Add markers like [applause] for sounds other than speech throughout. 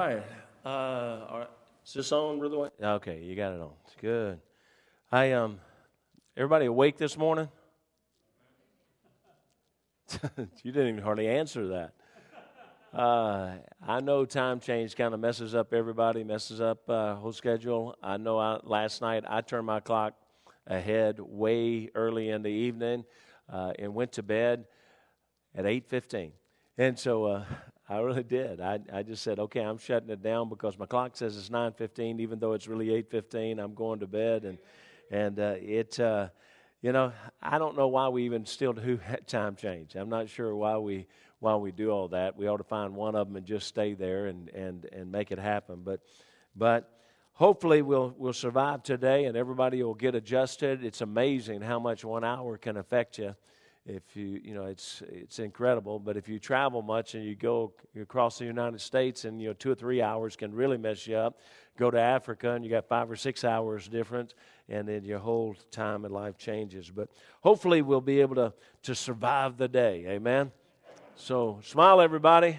right. Uh, all right. Is this on, Brother White? Okay, you got it on. It's good. I um, everybody awake this morning? [laughs] you didn't even hardly answer that. Uh, I know time change kind of messes up everybody, messes up uh, whole schedule. I know I, last night I turned my clock ahead way early in the evening uh, and went to bed at 8.15. And so uh, I really did. I, I just said, okay, I'm shutting it down because my clock says it's 9:15, even though it's really 8:15. I'm going to bed, and and uh, it, uh, you know, I don't know why we even still do [laughs] time change. I'm not sure why we why we do all that. We ought to find one of them and just stay there and and and make it happen. But but hopefully we'll we'll survive today, and everybody will get adjusted. It's amazing how much one hour can affect you if you you know it's it's incredible but if you travel much and you go across the united states and you know two or three hours can really mess you up go to africa and you got five or six hours difference and then your whole time and life changes. But hopefully we'll be able to to survive the day. Amen? So smile everybody.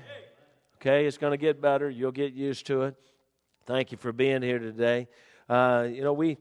Okay it's going to get better. You'll get used to it. Thank you for being here today. Uh, you know we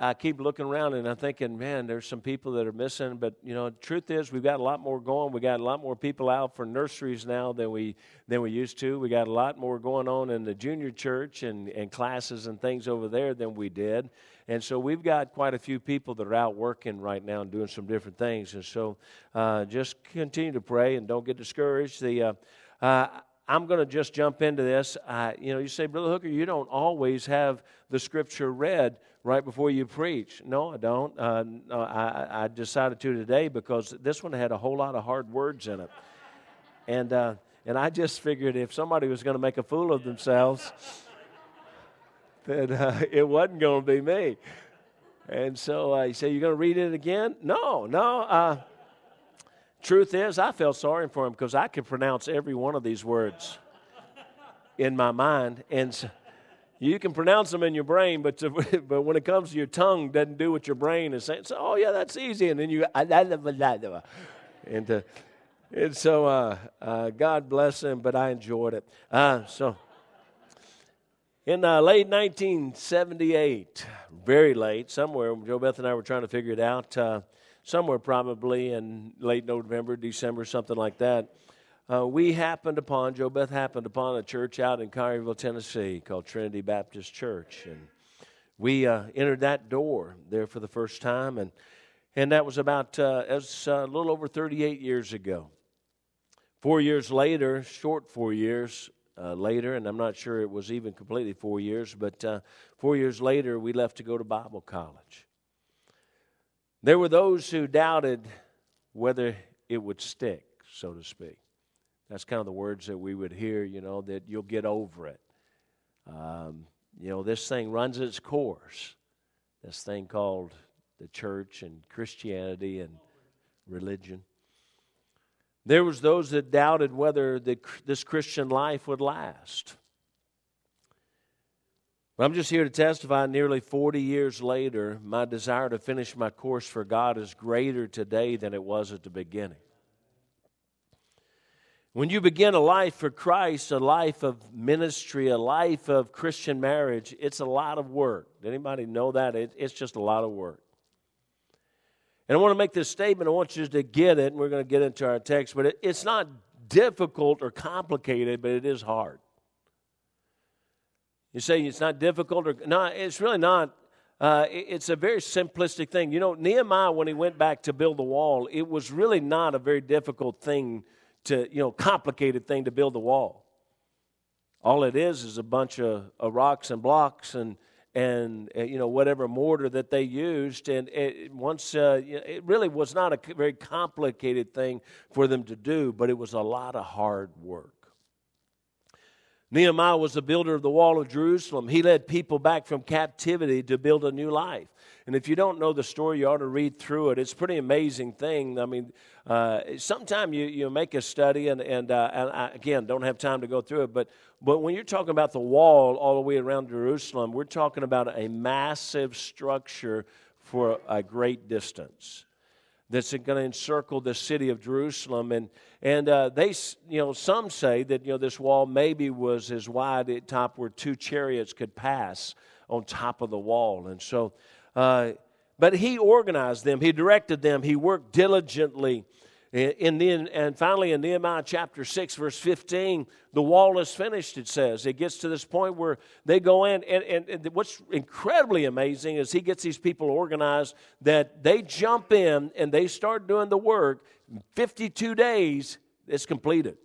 I keep looking around and I'm thinking, man, there's some people that are missing. But you know, the truth is, we've got a lot more going. We got a lot more people out for nurseries now than we than we used to. We got a lot more going on in the junior church and, and classes and things over there than we did. And so we've got quite a few people that are out working right now and doing some different things. And so uh, just continue to pray and don't get discouraged. The uh, uh, I'm going to just jump into this. you know, you say, Brother Hooker, you don't always have the scripture read right before you preach. No, I don't. Uh, no, I, I, decided to today because this one had a whole lot of hard words in it. And, uh, and I just figured if somebody was going to make a fool of themselves, that uh, [laughs] it wasn't going to be me. And so uh, say, You're going to read it again? No, no. Uh, truth is, I felt sorry for him because I could pronounce every one of these words in my mind. And so, you can pronounce them in your brain, but, to, [laughs] but when it comes to your tongue, doesn't do what your brain is saying. So, oh, yeah, that's easy. And then you, and, uh, and so uh, uh, God bless him, but I enjoyed it. Uh, so, in uh, late 1978, very late, somewhere, Joe Beth and I were trying to figure it out, uh, somewhere probably in late November, December, something like that uh, we happened upon, Joe Beth happened upon a church out in Collierville, Tennessee called Trinity Baptist Church. And we uh, entered that door there for the first time. And, and that was about, uh, uh, a little over 38 years ago. Four years later, short four years uh, later, and I'm not sure it was even completely four years, but uh, four years later, we left to go to Bible college. There were those who doubted whether it would stick, so to speak. That's kind of the words that we would hear, you know, that you'll get over it. Um, you know, this thing runs its course. This thing called the church and Christianity and religion. There was those that doubted whether the, this Christian life would last. But I'm just here to testify nearly 40 years later, my desire to finish my course for God is greater today than it was at the beginning. When you begin a life for Christ, a life of ministry, a life of Christian marriage, it's a lot of work. Anybody know that? It, it's just a lot of work. And I want to make this statement. I want you to get it, and we're going to get into our text, but it, it's not difficult or complicated, but it is hard. You say it's not difficult, or no, it's really not. Uh, it, it's a very simplistic thing. You know, Nehemiah, when he went back to build the wall, it was really not a very difficult thing to, you know, complicated thing to build the wall. All it is is a bunch of, of rocks and blocks and, and uh, you know whatever mortar that they used. And it, once uh, it really was not a very complicated thing for them to do but it was a lot of hard work. Nehemiah was the builder of the wall of jerusalem. He led people back from captivity to build a new life and if you don't know the story, you ought to read through it. It's a pretty amazing thing. I mean, uh, you, you make a study, and, and, uh, and I, again, don't have time to go through it, but, but when you're talking about the wall all the way around Jerusalem, we're talking about a massive structure for a great distance. that's going to encircle the city of Jerusalem. And, and uh, they, you know, some say that, you know, this wall maybe was as wide at top where two chariots could pass on top of the wall. And so, uh, but he organized them, he directed them, he worked diligently in the, and finally, in Nehemiah chapter 6, verse 15, the wall is finished, it says. It gets to this point where they go in. And, and, and what's incredibly amazing is he gets these people organized that they jump in and they start doing the work. 52 days, it's completed.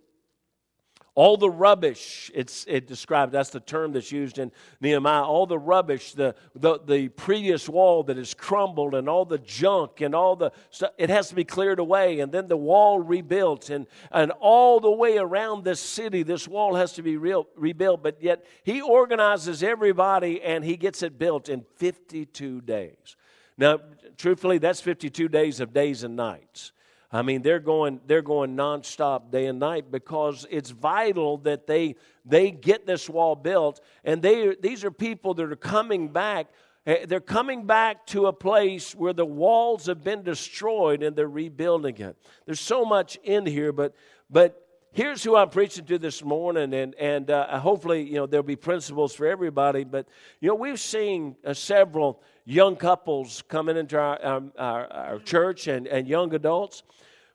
All the rubbish, it's it described, that's the term that's used in Nehemiah. All the rubbish, the, the, the previous wall that is crumbled, and all the junk and all the stuff, it has to be cleared away. And then the wall rebuilt. And, and all the way around this city, this wall has to be real, rebuilt. But yet, he organizes everybody and he gets it built in 52 days. Now, truthfully, that's 52 days of days and nights. I mean, they're going, they're going nonstop day and night because it's vital that they, they get this wall built. And they, these are people that are coming back. Eh, they're coming back to a place where the walls have been destroyed and they're rebuilding it. There's so much in here, but, but here's who I'm preaching to this morning, and, and uh, hopefully, you know, there'll be principles for everybody. But, you know, we've seen uh, several young couples coming into our, um, our, our, church and, and young adults.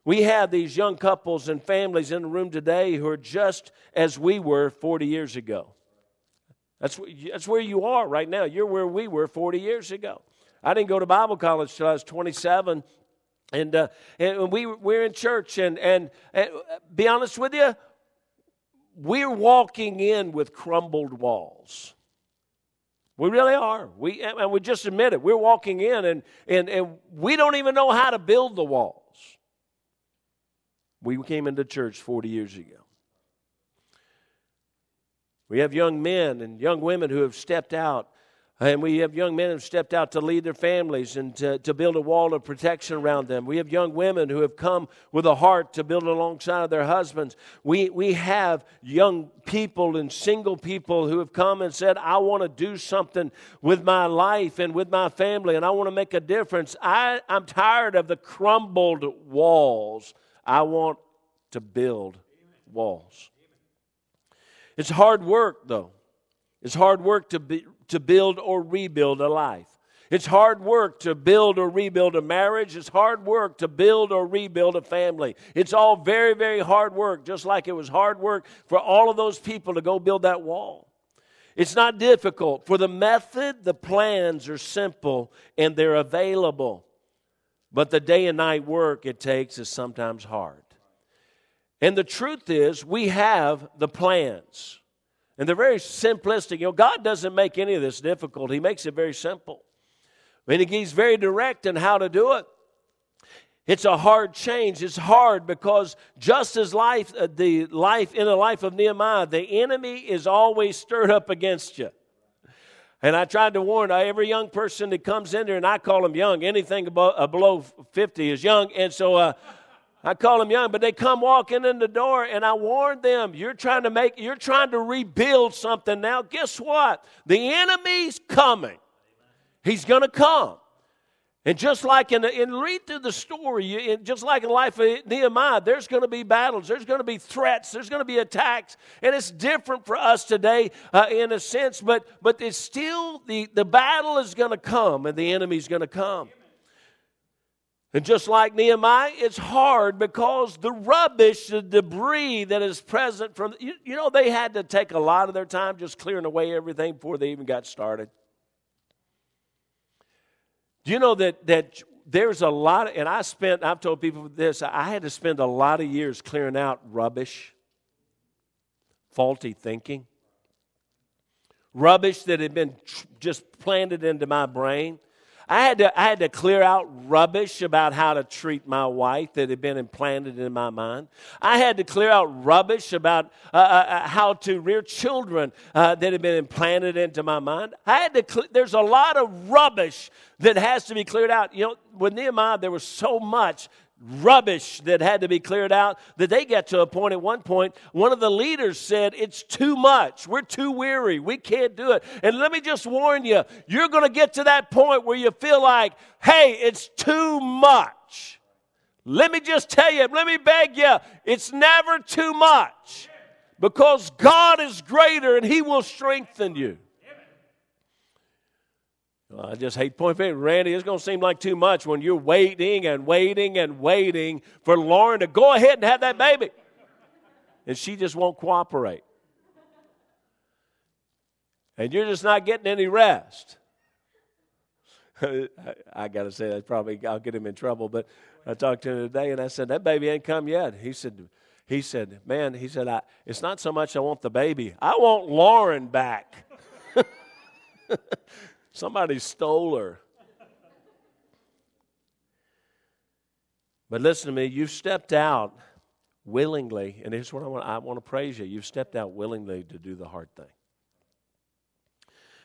We have these young couples and families in the room today who are just as we were 40 years ago. That's, that's where you are right now. You're where we were 40 years ago. I didn't go to Bible college till I was 27. And, uh, and we, we're in church, and, and, and be honest with you, we're walking in with crumbled walls. We really are. We, and we just admit it. We're walking in, and, and, and we don't even know how to build the walls. We came into church 40 years ago. We have young men and young women who have stepped out, and we have young men who have stepped out to lead their families and to, to build a wall of protection around them. We have young women who have come with a heart to build alongside of their husbands. We, we have young people and single people who have come and said, I want to do something with my life and with my family, and I want to make a difference. I, I'm tired of the crumbled walls I want to build walls. It's hard work, though. It's hard work to, be, to build or rebuild a life. It's hard work to build or rebuild a marriage. It's hard work to build or rebuild a family. It's all very, very hard work, just like it was hard work for all of those people to go build that wall. It's not difficult. For the method, the plans are simple and they're available. But the day and night work it takes is sometimes hard. And the truth is, we have the plans. And they're very simplistic. You know, God doesn't make any of this difficult, He makes it very simple. I And He's very direct in how to do it. It's a hard change. It's hard because just as life, uh, the life in the life of Nehemiah, the enemy is always stirred up against you. And I tried to warn every young person that comes in there, and I call them young. Anything above, below 50 is young. And so uh, I call them young, but they come walking in the door, and I warn them, you're trying to make, you're trying to rebuild something now. Guess what? The enemy's coming. He's going to come. And just like in, read through the story, just like in the life of Nehemiah, there's going to be battles, there's going to be threats, there's going to be attacks, and it's different for us today uh, in a sense. But but it's still the the battle is going to come, and the enemy's going to come. And just like Nehemiah, it's hard because the rubbish, the debris that is present from you, you know they had to take a lot of their time just clearing away everything before they even got started. Do you know that, that there's a lot, of, and I spent, I've told people this, I had to spend a lot of years clearing out rubbish, faulty thinking, rubbish that had been just planted into my brain. I had, to, I had to clear out rubbish about how to treat my wife that had been implanted in my mind. I had to clear out rubbish about uh, uh, uh how to rear children uh, that had been implanted into my mind. I had to. Cl- there's a lot of rubbish that has to be cleared out. You know, with Nehemiah, there was so much rubbish that had to be cleared out that they got to a point at one point one of the leaders said it's too much. We're too weary. We can't do it. And let me just warn you you're going to get to that point where you feel like hey it's too much. Let me just tell you, let me beg you, it's never too much because God is greater and He will strengthen you. I just hate point. Randy, it's going to seem like too much when you're waiting and waiting and waiting for Lauren to go ahead and have that baby. And she just won't cooperate. And you're just not getting any rest. [laughs] I got to say, that probably, I'll get him in trouble. But I talked to him today and I said, That baby ain't come yet. He said, he said, Man, he said, I, it's not so much I want the baby, I want Lauren back. [laughs] Somebody stole her. But listen to me, you've stepped out willingly, and here's what I want, I want to praise you. You've stepped out willingly to do the hard thing.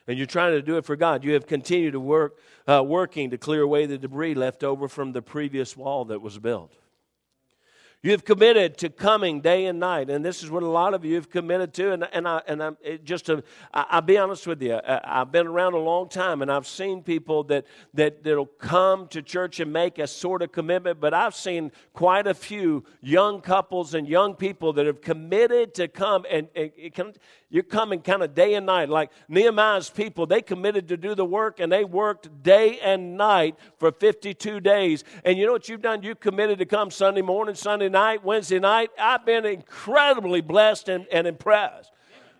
And you're trying to do it for God. You have continued to work, uh, working to clear away the debris left over from the previous wall that was built. You have committed to coming day and night, and this is what a lot of you have committed to. And, and I and I'm just to, I, will be honest with you. Uh, I, have been around a long time, and I've seen people that that that'll come to church and make a sort of commitment. But I've seen quite a few young couples and young people that have committed to come, and, and can, you're coming kind of day and night. Like Nehemiah's people, they committed to do the work, and they worked day and night for 52 days. And you know what you've done? You committed to come Sunday morning, Sunday night, Wednesday night. I've been incredibly blessed and, and impressed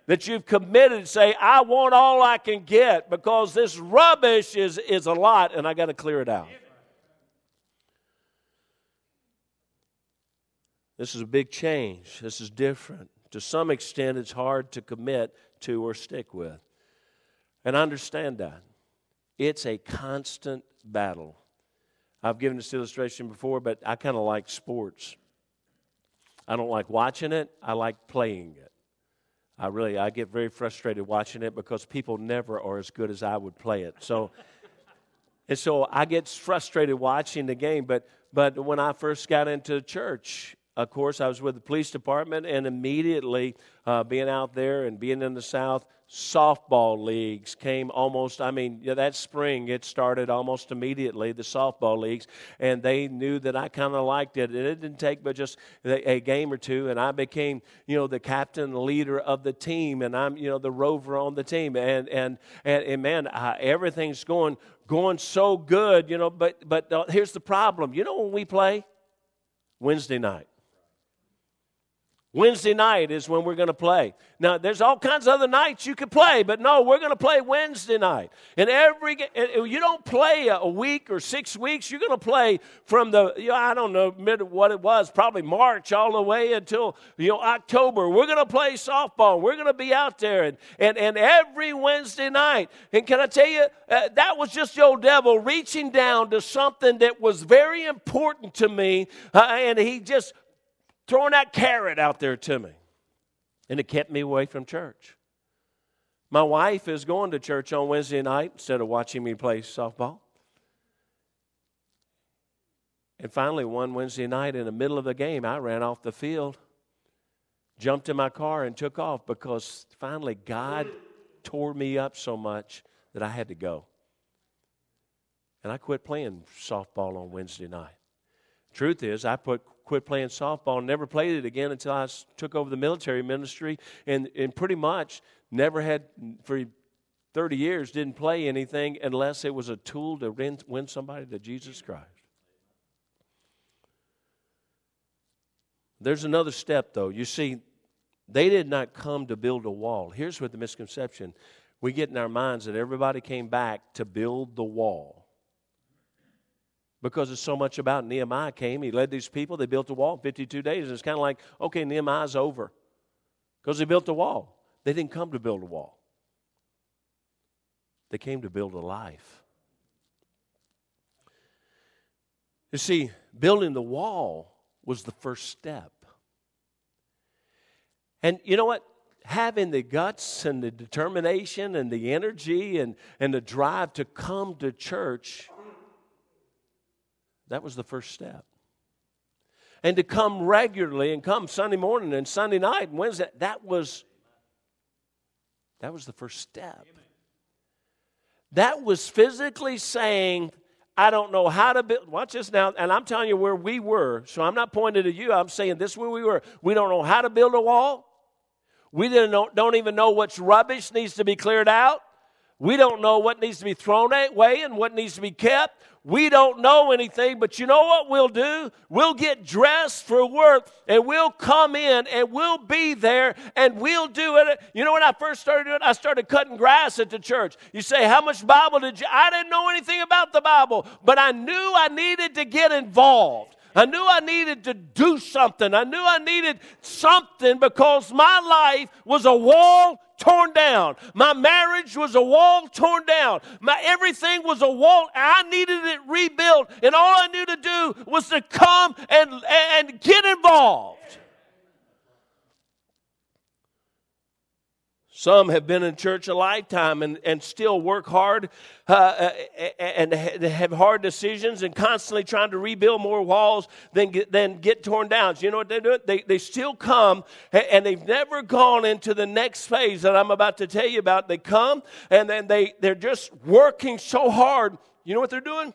that you've committed to say, I want all I can get because this rubbish is, is a lot and I got to clear it out. This is a big change. This is different. To some extent, it's hard to commit to or stick with. And I understand that. It's a constant battle. I've given this illustration before, but I kind of like sports. I don't like watching it, I like playing it. I really I get very frustrated watching it because people never are as good as I would play it. So [laughs] and so I get frustrated watching the game, but but when I first got into church, of course, I was with the police department, and immediately uh, being out there and being in the South, softball leagues came almost, I mean, yeah, that spring it started almost immediately, the softball leagues, and they knew that I kind of liked it. And it didn't take but just a, a, game or two, and I became, you know, the captain, the leader of the team, and I'm, you know, the rover on the team. And, and, and, and man, uh, everything's going, going so good, you know, but, but uh, here's the problem. You know when we play? Wednesday night. Wednesday night is when we're going to play. Now, there's all kinds of other nights you could play, but no, we're going to play Wednesday night. And every you don't play a week or six weeks. You're going to play from the you know, I don't know mid what it was, probably March all the way until you know October. We're going to play softball. We're going to be out there and and and every Wednesday night. And can I tell you uh, that was just the old devil reaching down to something that was very important to me, uh, and he just throwing that carrot out there to me. And it kept me away from church. My wife is going to church on Wednesday night instead of watching me play softball. And finally, one Wednesday night in the middle of the game, I ran off the field, jumped in my car, and took off because finally God tore me up so much that I had to go. And I quit playing softball on Wednesday night. Truth is, I put quit playing softball and never played it again until I took over the military ministry and, and pretty much never had, for 30 years, didn't play anything unless it was a tool to win, win somebody to Jesus Christ. There's another step, though. You see, they did not come to build a wall. Here's what the misconception we get in our minds that everybody came back to build the wall because it's so much about Nehemiah came. He led these people. They built a wall in 52 days. And it's kind of like, okay, Nehemiah's over because they built a wall. They didn't come to build a wall, they came to build a life. You see, building the wall was the first step. And you know what? Having the guts and the determination and the energy and, and the drive to come to church that was the first step. And to come regularly and come Sunday morning and Sunday night and Wednesday, that was that was the first step. That was physically saying, I don't know how to build. Watch this now, and I'm telling you where we were. So I'm not pointing to you. I'm saying this is where we were. We don't know how to build a wall. We didn't know, don't even know what's rubbish needs to be cleared out. We don't know what needs to be thrown away and what needs to be kept. We don't know anything, but you know what we'll do? We'll get dressed for work and we'll come in and we'll be there and we'll do it. You know, when I first started doing it, I started cutting grass at the church. You say, How much Bible did you? I didn't know anything about the Bible, but I knew I needed to get involved. I knew I needed to do something. I knew I needed something because my life was a wall torn down. My marriage was a wall torn down. My everything was a wall. I needed it rebuilt. And all I knew to do was to come and, and get involved. Some have been in church a lifetime and, and still work hard uh, uh and have hard decisions and constantly trying to rebuild more walls than get, than get torn down. So you know what they do? They, they still come and they've never gone into the next phase that I'm about to tell you about. They come and then they, they're just working so hard. You know what they're doing?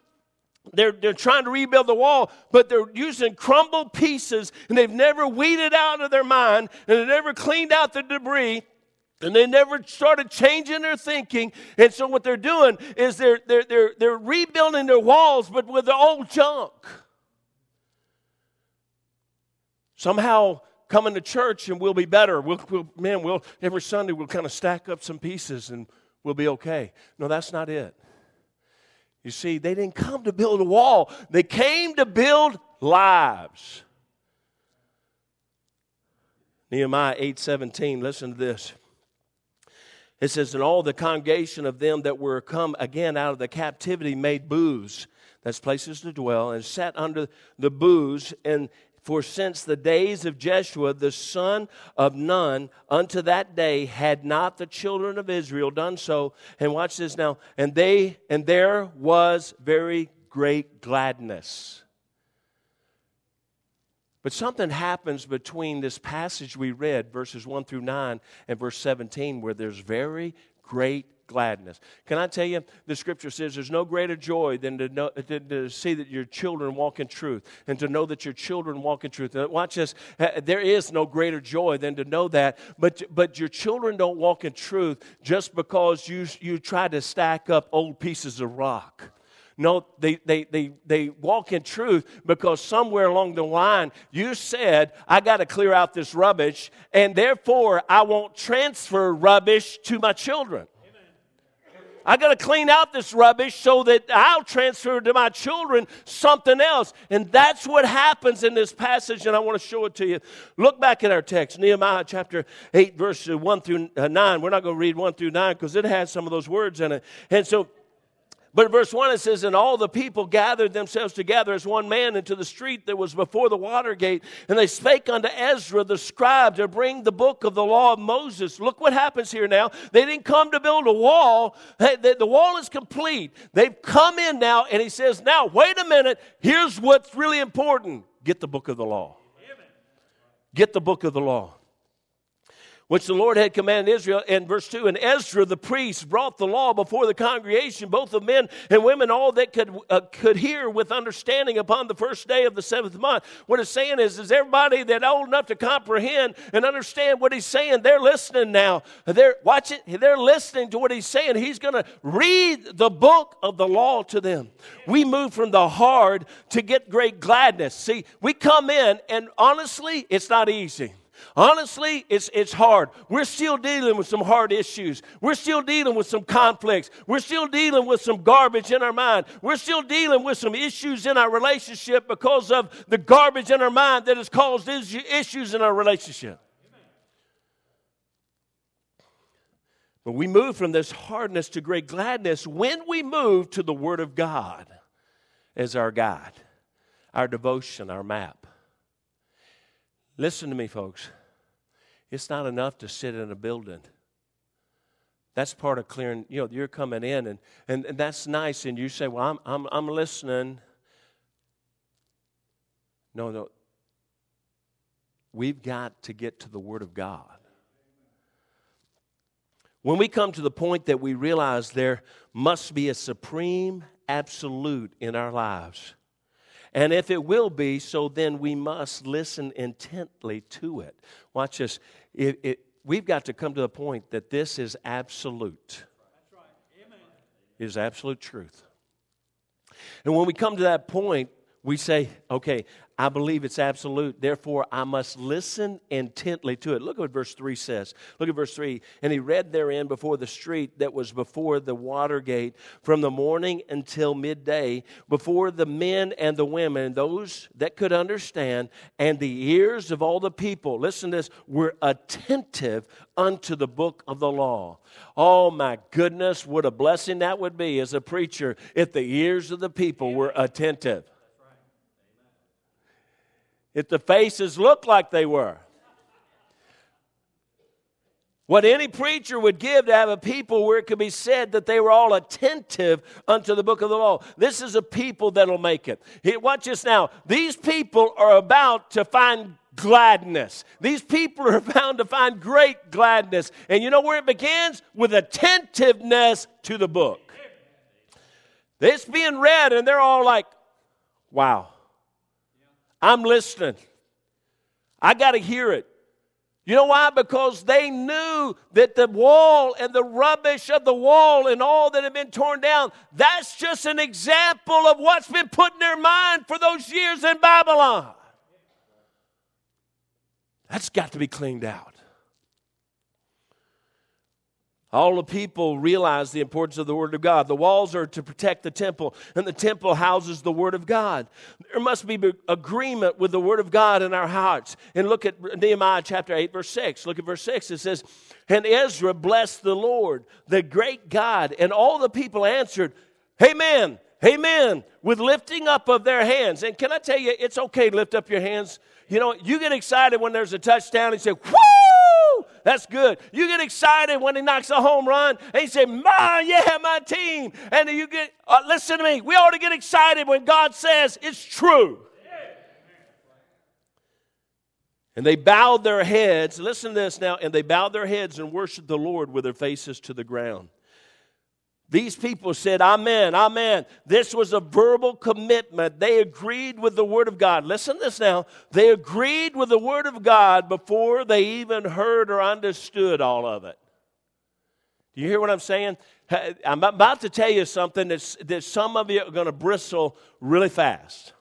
They're, they're trying to rebuild the wall, but they're using crumbled pieces and they've never weeded out of their mind and they've never cleaned out the debris and they never started changing their thinking. And so what they're doing is they're, they're, they're, they're rebuilding their walls, but with the old junk. Somehow coming to church and we'll be better. We'll, we'll, man, we'll, every Sunday we'll kind of stack up some pieces and we'll be okay. No, that's not it. You see, they didn't come to build a wall. They came to build lives. Nehemiah 8:17, listen to this. It says, And all the congregation of them that were come again out of the captivity made booths, that's places to dwell, and sat under the booths. And for since the days of Jeshua, the son of Nun, unto that day had not the children of Israel done so. And watch this now. And they, and there was very great gladness. But something happens between this passage we read, verses 1 through 9, and verse 17, where there's very great gladness. Can I tell you, the scripture says there's no greater joy than to, know, to, to, see that your children walk in truth and to know that your children walk in truth. watch this. Uh, there is no greater joy than to know that, but, but your children don't walk in truth just because you, you try to stack up old pieces of rock. No, they, they, they, they walk in truth because somewhere along the line you said, I got to clear out this rubbish, and therefore I won't transfer rubbish to my children. I got to clean out this rubbish so that I'll transfer to my children something else. And that's what happens in this passage, and I want to show it to you. Look back at our text, Nehemiah chapter 8, verses 1 through uh, 9. We're not going to read 1 through 9 because it has some of those words in it. And so but verse 1 it says, And all the people gathered themselves together as one man into the street that was before the water gate. And they spake unto Ezra the scribe to bring the book of the law of Moses. Look what happens here now. They didn't come to build a wall, the wall is complete. They've come in now, and he says, Now, wait a minute. Here's what's really important get the book of the law. Get the book of the law which the Lord had commanded Israel. In verse 2, and Ezra the priest brought the law before the congregation, both of men and women, all that could, uh, could hear with understanding upon the first day of the seventh month. What it's saying is, is everybody that old enough to comprehend and understand what he's saying, they're listening now. They're, watch it, they're listening to what he's saying. He's going to read the book of the law to them. We move from the hard to get great gladness. See, we come in, and honestly, it's not easy. Honestly, it's, it's hard. We're still dealing with some hard issues. We're still dealing with some conflicts. We're still dealing with some garbage in our mind. We're still dealing with some issues in our relationship because of the garbage in our mind that has caused issues in our relationship. But we move from this hardness to great gladness when we move to the Word of God as our guide, our devotion, our map. Listen to me, folks. It's not enough to sit in a building. That's part of clearing, you know, you're coming in and, and, and that's nice. And you say, Well, I'm, I'm, I'm listening. No, no. We've got to get to the Word of God. when we come to the point that we realize there must be a supreme absolute in our lives, and if it will be, so then we must listen intently to it. Watch this. It, it, we've got to come to the point that this is absolute. Right. Is absolute truth. And when we come to that point, we say, okay, I believe it's absolute. Therefore, I must listen intently to it. Look at what verse 3 says. Look at verse 3. And he read therein before the street that was before the water gate from the morning until midday, before the men and the women, those that could understand, and the ears of all the people, listen to this, were attentive unto the book of the law. Oh my goodness, what a blessing that would be as a preacher if the ears of the people were attentive if the faces looked like they were. What any preacher would give to have a people where it could be said that they were all attentive unto the book of the law. This is a people that'll make it. Watch this now. These people are about to find gladness. These people are [laughs] bound to find great gladness. And you know where it begins? With attentiveness to the book. It's being read, and they're all like, wow. I'm listening. I got to hear it. You know why? Because they knew that the wall and the rubbish of the wall and all that had been torn down, that's just an example of what's been put in their mind for those years in Babylon. That's got to be cleaned out. All the people realize the importance of the Word of God. The walls are to protect the temple, and the temple houses the Word of God. There must be agreement with the Word of God in our hearts. And look at Nehemiah chapter 8, verse 6. Look at verse 6. It says, And Ezra blessed the Lord, the great God. And all the people answered, Amen, Amen, with lifting up of their hands. And can I tell you, it's okay to lift up your hands. You know, you get excited when there's a touchdown and you say! That's good. You get excited when he knocks a home run and you say, Man, yeah, my team. And you get, uh, listen to me, we ought to get excited when God says it's true. And they bowed their heads, listen to this now, and they bowed their heads and worshiped the Lord with their faces to the ground. These people said, Amen, Amen. This was a verbal commitment. They agreed with the Word of God. Listen to this now. They agreed with the Word of God before they even heard or understood all of it. Do you hear what I'm saying? I'm about to tell you something that's, that some of you are going to bristle really fast.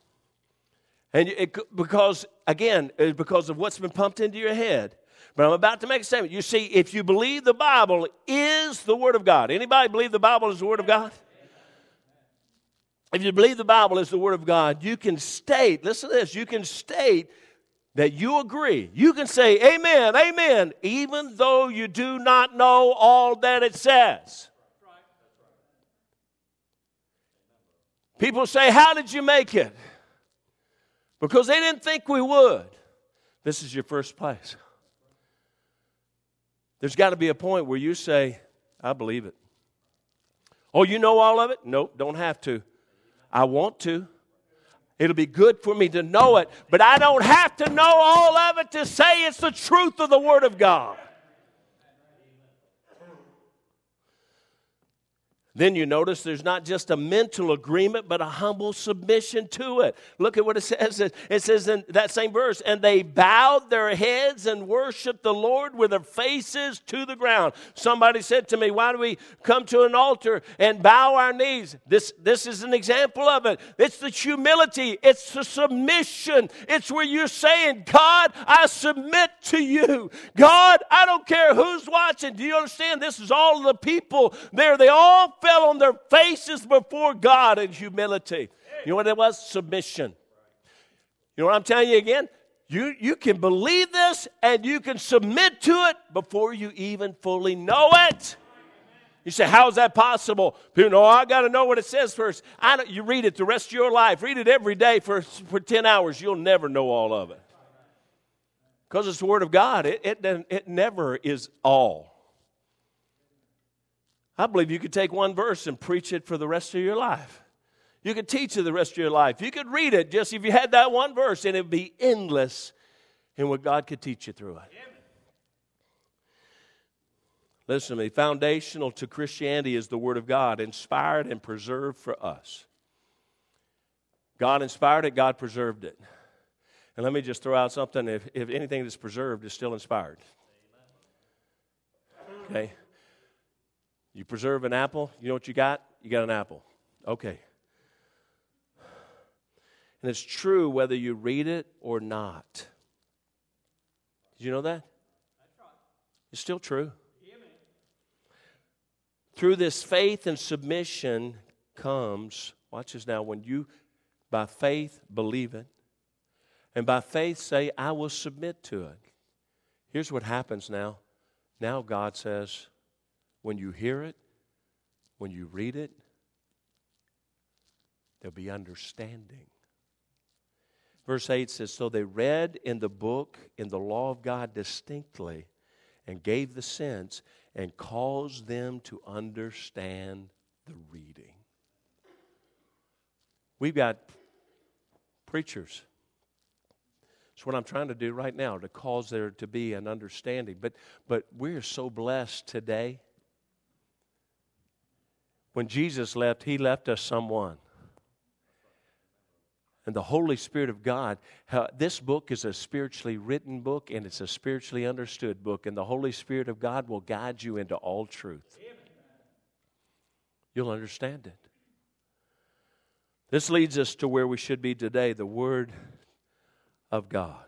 And it, because, again, because of what's been pumped into your head. But I'm about to make a statement. You see, if you believe the Bible is the Word of God, anybody believe the Bible is the Word of God? If you believe the Bible is the Word of God, you can state, listen to this, you can state that you agree. You can say, Amen, Amen, even though you do not know all that it says. People say, How did you make it? Because they didn't think we would. This is your first place. There's got to be a point where you say, I believe it. Oh, you know all of it? Nope, don't have to. I want to. It'll be good for me to know it, but I don't have to know all of it to say it's the truth of the Word of God. Then you notice there's not just a mental agreement, but a humble submission to it. Look at what it [laughs] says. It says in that same verse, and they bowed their heads and worshiped the Lord with their faces to the ground. Somebody said to me, Why do we come to an altar and bow our knees? This, this is an example of it. It's the humility, it's the submission. It's where you're saying, God, I submit to you. God, I don't care who's watching. Do you understand? This is all the people there. They all fell on their faces before God in humility. You know what it was? Submission. You know what I'm telling you again? You, you can believe this and you can submit to it before you even fully know it. You say, How is that possible? People know, I got to know what it says first. I you read it the rest of your life. Read it every day for, for 10 hours. You'll never know all of it. Because it's the Word of God, it, it, it never is all. I believe you could take one verse and preach it for the rest of your life. You could teach it the rest of your life. You could read it just if you had that one verse, and it would be endless in what God could teach you through it. Listen to me. Foundational to Christianity is the Word of God, inspired and preserved for us. God inspired it, God preserved it. And let me just throw out something if, if anything that's preserved is still inspired. Okay? You preserve an apple, you know what you got? You got an apple. Okay. And it's true whether you read it or not. Did you know that? It's still true. Through this faith and submission comes, watch this now, when you by faith believe it, and by faith say, I will submit to it. Here's what happens now. Now God says, when you hear it, when you read it, there'll be understanding. Verse 8 says, So they read in the book, in the law of God distinctly, and gave the sense, and caused them to understand the reading. We've got preachers. It's what I'm trying to do right now to cause there to be an understanding. But, but we're so blessed today. When Jesus left, He left us someone. And the Holy Spirit of God, this book is a spiritually written book and it's a spiritually understood book. And the Holy Spirit of God will guide you into all truth. You'll understand it. This leads us to where we should be today the Word of God.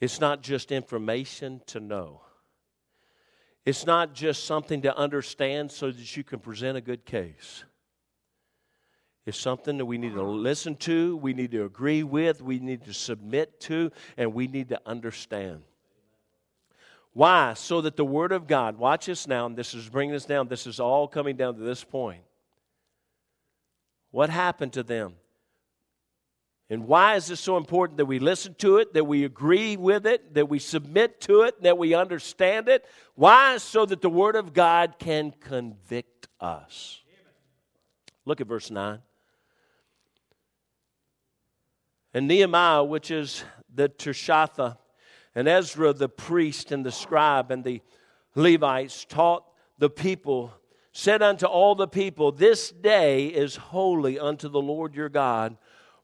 It's not just information to know, it's not just something to understand so that you can present a good case. It's something that we need to listen to, we need to agree with, we need to submit to, and we need to understand. Why? So that the Word of God, watch this now, and this is bringing us down, this is all coming down to this point. What happened to them? And why is this so important that we listen to it, that we agree with it, that we submit to it, that we understand it? Why? So that the Word of God can convict us. Look at verse 9. And Nehemiah, which is the Tirshatha, and Ezra, the priest and the scribe, and the Levites taught the people said unto all the people, This day is holy unto the Lord your God.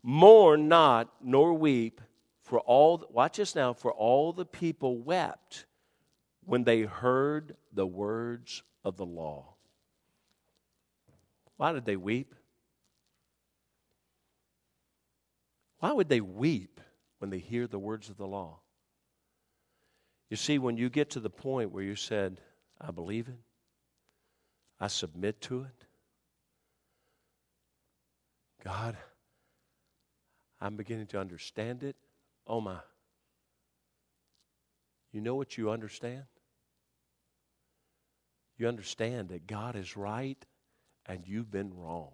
Mourn not, nor weep, for all, watch this now, for all the people wept when they heard the words of the law. Why did they weep? Why would they weep when they hear the words of the law? You see, when you get to the point where you said, I believe it, I submit to it. God, I'm beginning to understand it. Oh my. You know what you understand? You understand that God is right and you've been wrong.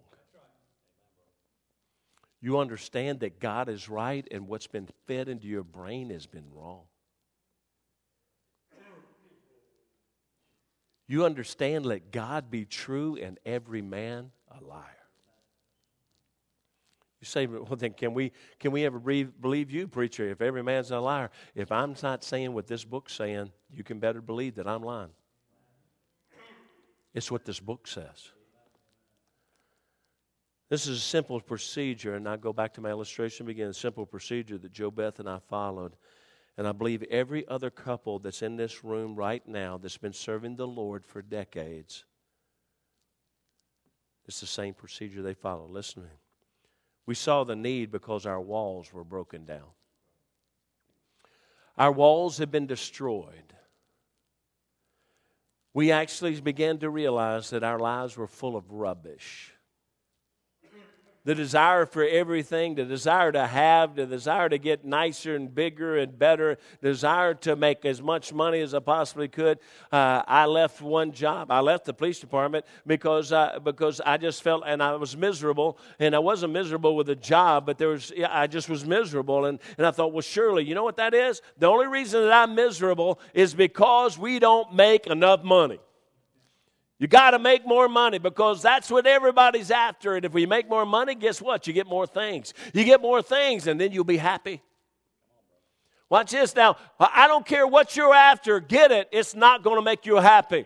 You understand that God is right and what's been fed into your brain has been wrong. You understand, let God be true and every man a liar. You say, well, then can we, can we ever believe you, preacher, if every man's a liar? If I'm not saying what this book's saying, you can better believe that I'm lying. It's what this book says. This is a simple procedure, and I go back to my illustration begin. A simple procedure that Joe Beth and I followed and I believe every other couple that's in this room right now that's been serving the Lord for decades, it's the same procedure they follow. Listen to me. We saw the need because our walls were broken down. Our walls had been destroyed. We actually began to realize that our lives were full of rubbish the desire for everything, the desire to have, the desire to get nicer and bigger and better, desire to make as much money as I possibly could. Uh, I left one job. I left the police department because uh, because I just felt and I was miserable, and I wasn't miserable with a job, but there was I just was miserable, and and I thought, well, surely you know what that is. The only reason that I'm miserable is because we don't make enough money. You got to make more money because that's what everybody's after. And if we make more money, guess what? You get more things. You get more things, and then you'll be happy. Watch this now. I don't care what you're after, get it. It's not going to make you happy.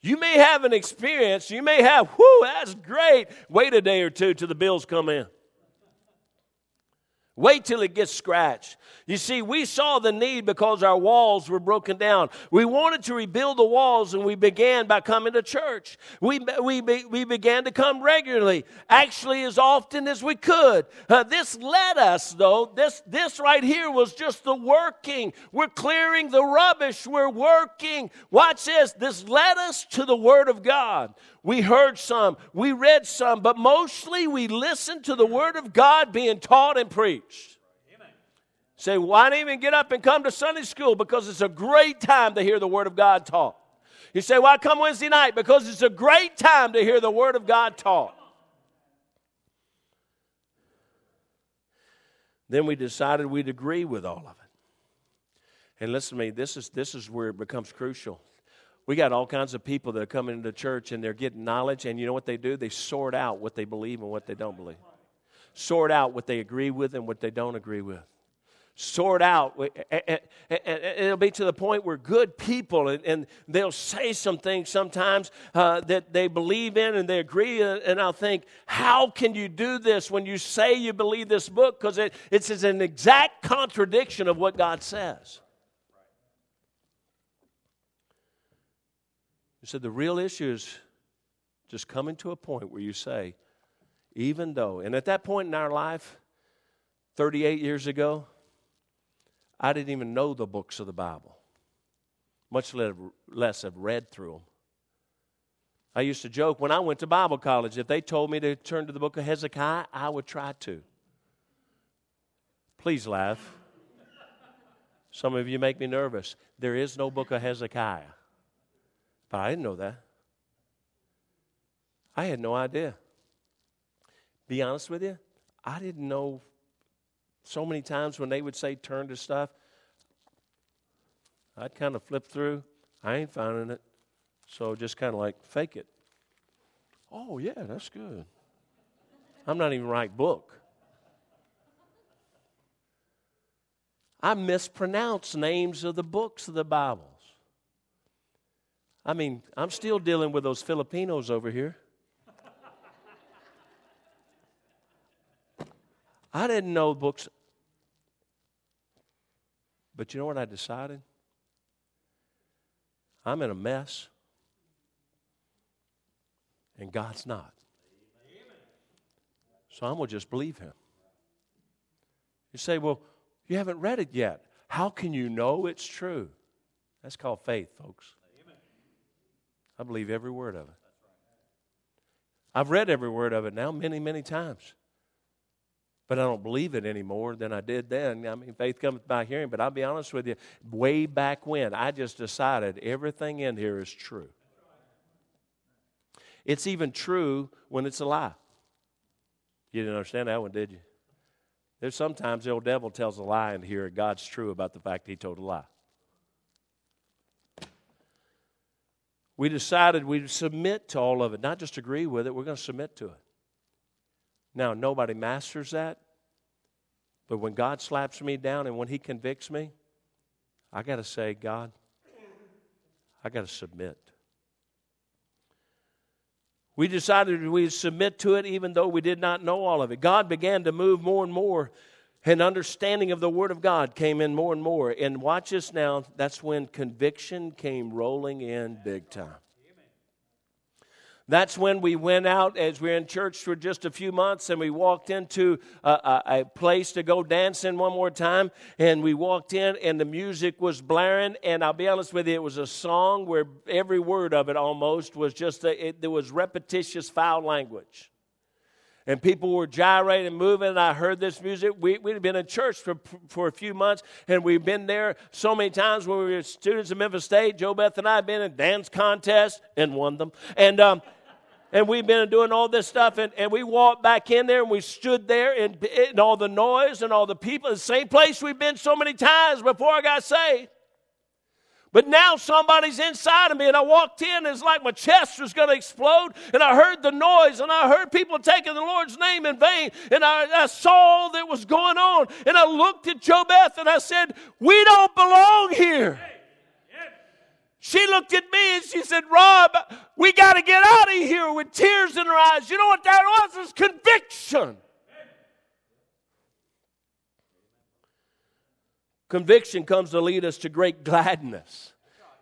You may have an experience, you may have, whoo, that's great. Wait a day or two till the bills come in. Wait till it gets scratched. You see, we saw the need because our walls were broken down. We wanted to rebuild the walls, and we began by coming to church. We, we, we began to come regularly, actually, as often as we could. Uh, this led us, though, this, this right here was just the working. We're clearing the rubbish, we're working. Watch this. This led us to the Word of God. We heard some, we read some, but mostly we listened to the Word of God being taught and preached. Say, why don't even get up and come to Sunday school? Because it's a great time to hear the Word of God taught. You say, why come Wednesday night? Because it's a great time to hear the Word of God taught. Then we decided we'd agree with all of it. And listen to me, this is, this is where it becomes crucial. We got all kinds of people that are coming into church and they're getting knowledge, and you know what they do? They sort out what they believe and what they don't believe. Sort out what they agree with and what they don't agree with sort out. And it'll be to the point where good people, and they'll say some things sometimes uh, that they believe in and they agree. And I'll think, how can you do this when you say you believe this book? Because it, it's an exact contradiction of what God says. You said the real issue is just coming to a point where you say, even though, and at that point in our life, 38 years ago, I didn't even know the books of the Bible, much less have read through them. I used to joke when I went to Bible college, if they told me to turn to the book of Hezekiah, I would try to. Please laugh. Some of you make me nervous. There is no book of Hezekiah. But I didn't know that. I had no idea. Be honest with you, I didn't know so many times when they would say turn to stuff, I'd kind of flip through. I ain't finding it. So just kind of like fake it. Oh, yeah, that's good. I'm not even right book. I mispronounce names of the books of the Bibles. I mean, I'm still dealing with those Filipinos over here. I didn't know books. But you know what I decided? I'm in a mess, and God's not. So I'm going to just believe Him. You say, well, you haven't read it yet. How can you know it's true? That's called faith, folks. I believe every word of it. I've read every word of it now many, many times. But I don't believe it anymore than I did then. I mean, faith cometh by hearing. But I'll be honest with you, way back when, I just decided everything in here is true. It's even true when it's a lie. You didn't understand that one, did you? There's sometimes the old devil tells a lie in here, and God's true about the fact he told a lie. We decided we'd submit to all of it, not just agree with it, we're going to submit to it. Now, nobody masters that, but when God slaps me down and when He convicts me, I got to say, God, I got to submit. We decided we'd submit to it even though we did not know all of it. God began to move more and more, and understanding of the Word of God came in more and more. And watch this now, that's when conviction came rolling in big time. That's when we went out as we were in church for just a few months and we walked into a, a, a, place to go dancing one more time. And we walked in and the music was blaring. And I'll be honest with you, it was a song where every word of it almost was just, a, it, there was repetitious foul language. And people were gyrating and moving. And I heard this music. We, we'd been in church for, for a few months, and we've been there so many times when we were students at Memphis State. Joe Beth and I had been in dance contests and won them. And um, and we've been doing all this stuff and, and we walked back in there and we stood there and, and all the noise and all the people the same place we've been so many times before i got saved. But now somebody's inside of me and i walked in and it's like my chest was going to explode and i heard the noise and i heard people taking the lord's name in vain and i, I saw all that was going on and i looked at jobeth and i said we don't belong here She looked at me and she said, Rob, we got to get out of here with tears in her eyes. You know what that was? It's conviction. Conviction comes to lead us to great gladness.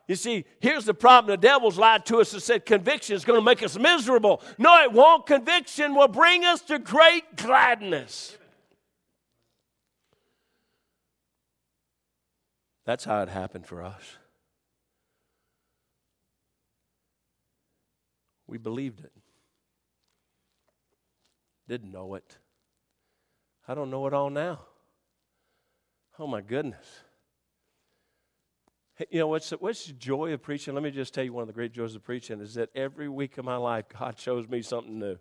You see, here's the problem. The devil's lied to us and said conviction is going to make us miserable. No, it won't. Conviction will bring us to great gladness. That's how it happened for us. We believed it. Didn't know it. I don't know it all now. Oh my goodness. Hey, you know what's the, what's the joy of preaching? Let me just tell you one of the great joys of preaching is that every week of my life God shows me something new.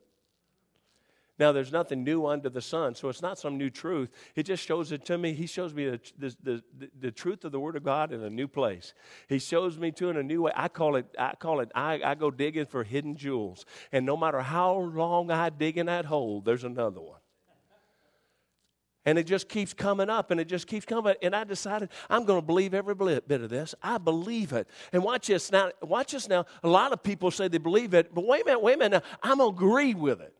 Now, there's nothing new under the sun, so it's not some new truth. It just shows it to me. He shows me the, the, the, the, truth of the Word of God in a new place. He shows me to in a new way. I call it, I call it, I, I go digging for hidden jewels. And no matter how long I dig in that hole, there's another one. And it just keeps coming up and it just keeps coming. And I decided I'm going to believe every bit of this. I believe it. And watch this now. Watch this now. A lot of people say they believe it, but wait a minute, wait a minute. Now. I'm going to agree with it.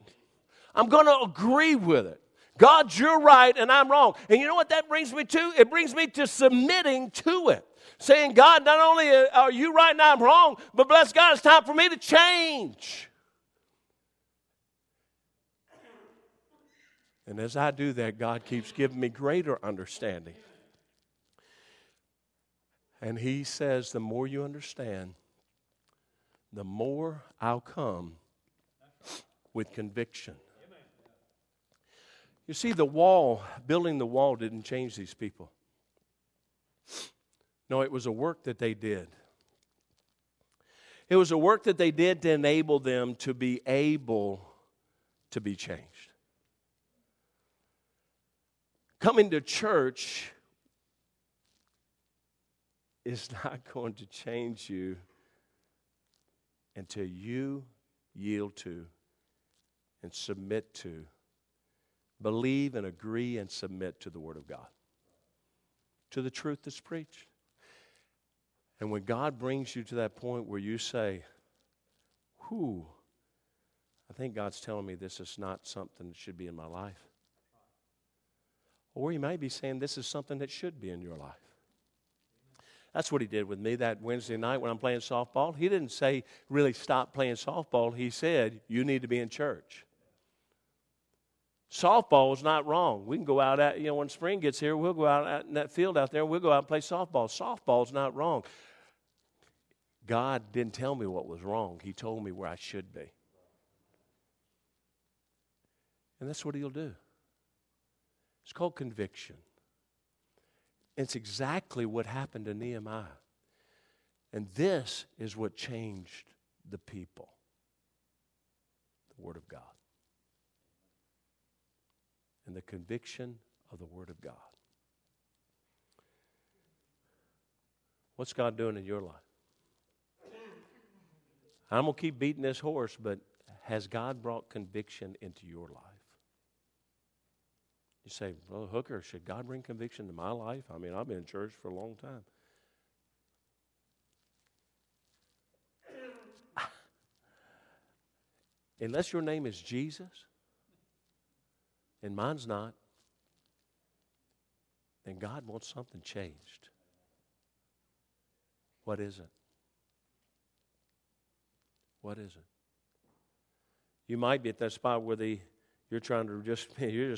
I'm going to agree with it. God, you're right and I'm wrong. And you know what that brings me to? It brings me to submitting to it. Saying, God, not only are you right and I'm wrong, but bless God, it's time for me to change. And as I do that, God keeps giving me greater understanding. And He says, the more you understand, the more I'll come with conviction. You see, the wall, building the wall didn't change these people. No, it was a work that they did. It was a work that they did to enable them to be able to be changed. Coming to church is [laughs] not going to change you until you yield to and submit to believe and agree and submit to the Word of God, to the truth that's preached. And when God brings you to that point where you say, Whew, I think God's telling me this is not something that should be in my life. Or He may be saying this is something that should be in your life. That's what he did with me that Wednesday night when I'm playing softball. He didn't say, really stop playing softball. He said, you need to be in church. Softball is not wrong. We can go out at, you know, when spring gets here, we'll go out in that field out there, and we'll go out and play softball. Softball is not wrong. God didn't tell me what was wrong, He told me where I should be. And that's what He'll do. It's called conviction. It's exactly what happened to Nehemiah. And this is what changed the people the Word of God and the conviction of the Word of God. What's God doing in your life? I'm going to keep beating this horse, but has God brought conviction into your life? You say, well, Hooker, should God bring conviction to my life? I mean, I've been in church for a long time. [laughs] Unless your name is Jesus, and mine's not, then God wants something changed. What is it? What is it? You might be at that spot where the, you're trying to just [laughs] you're just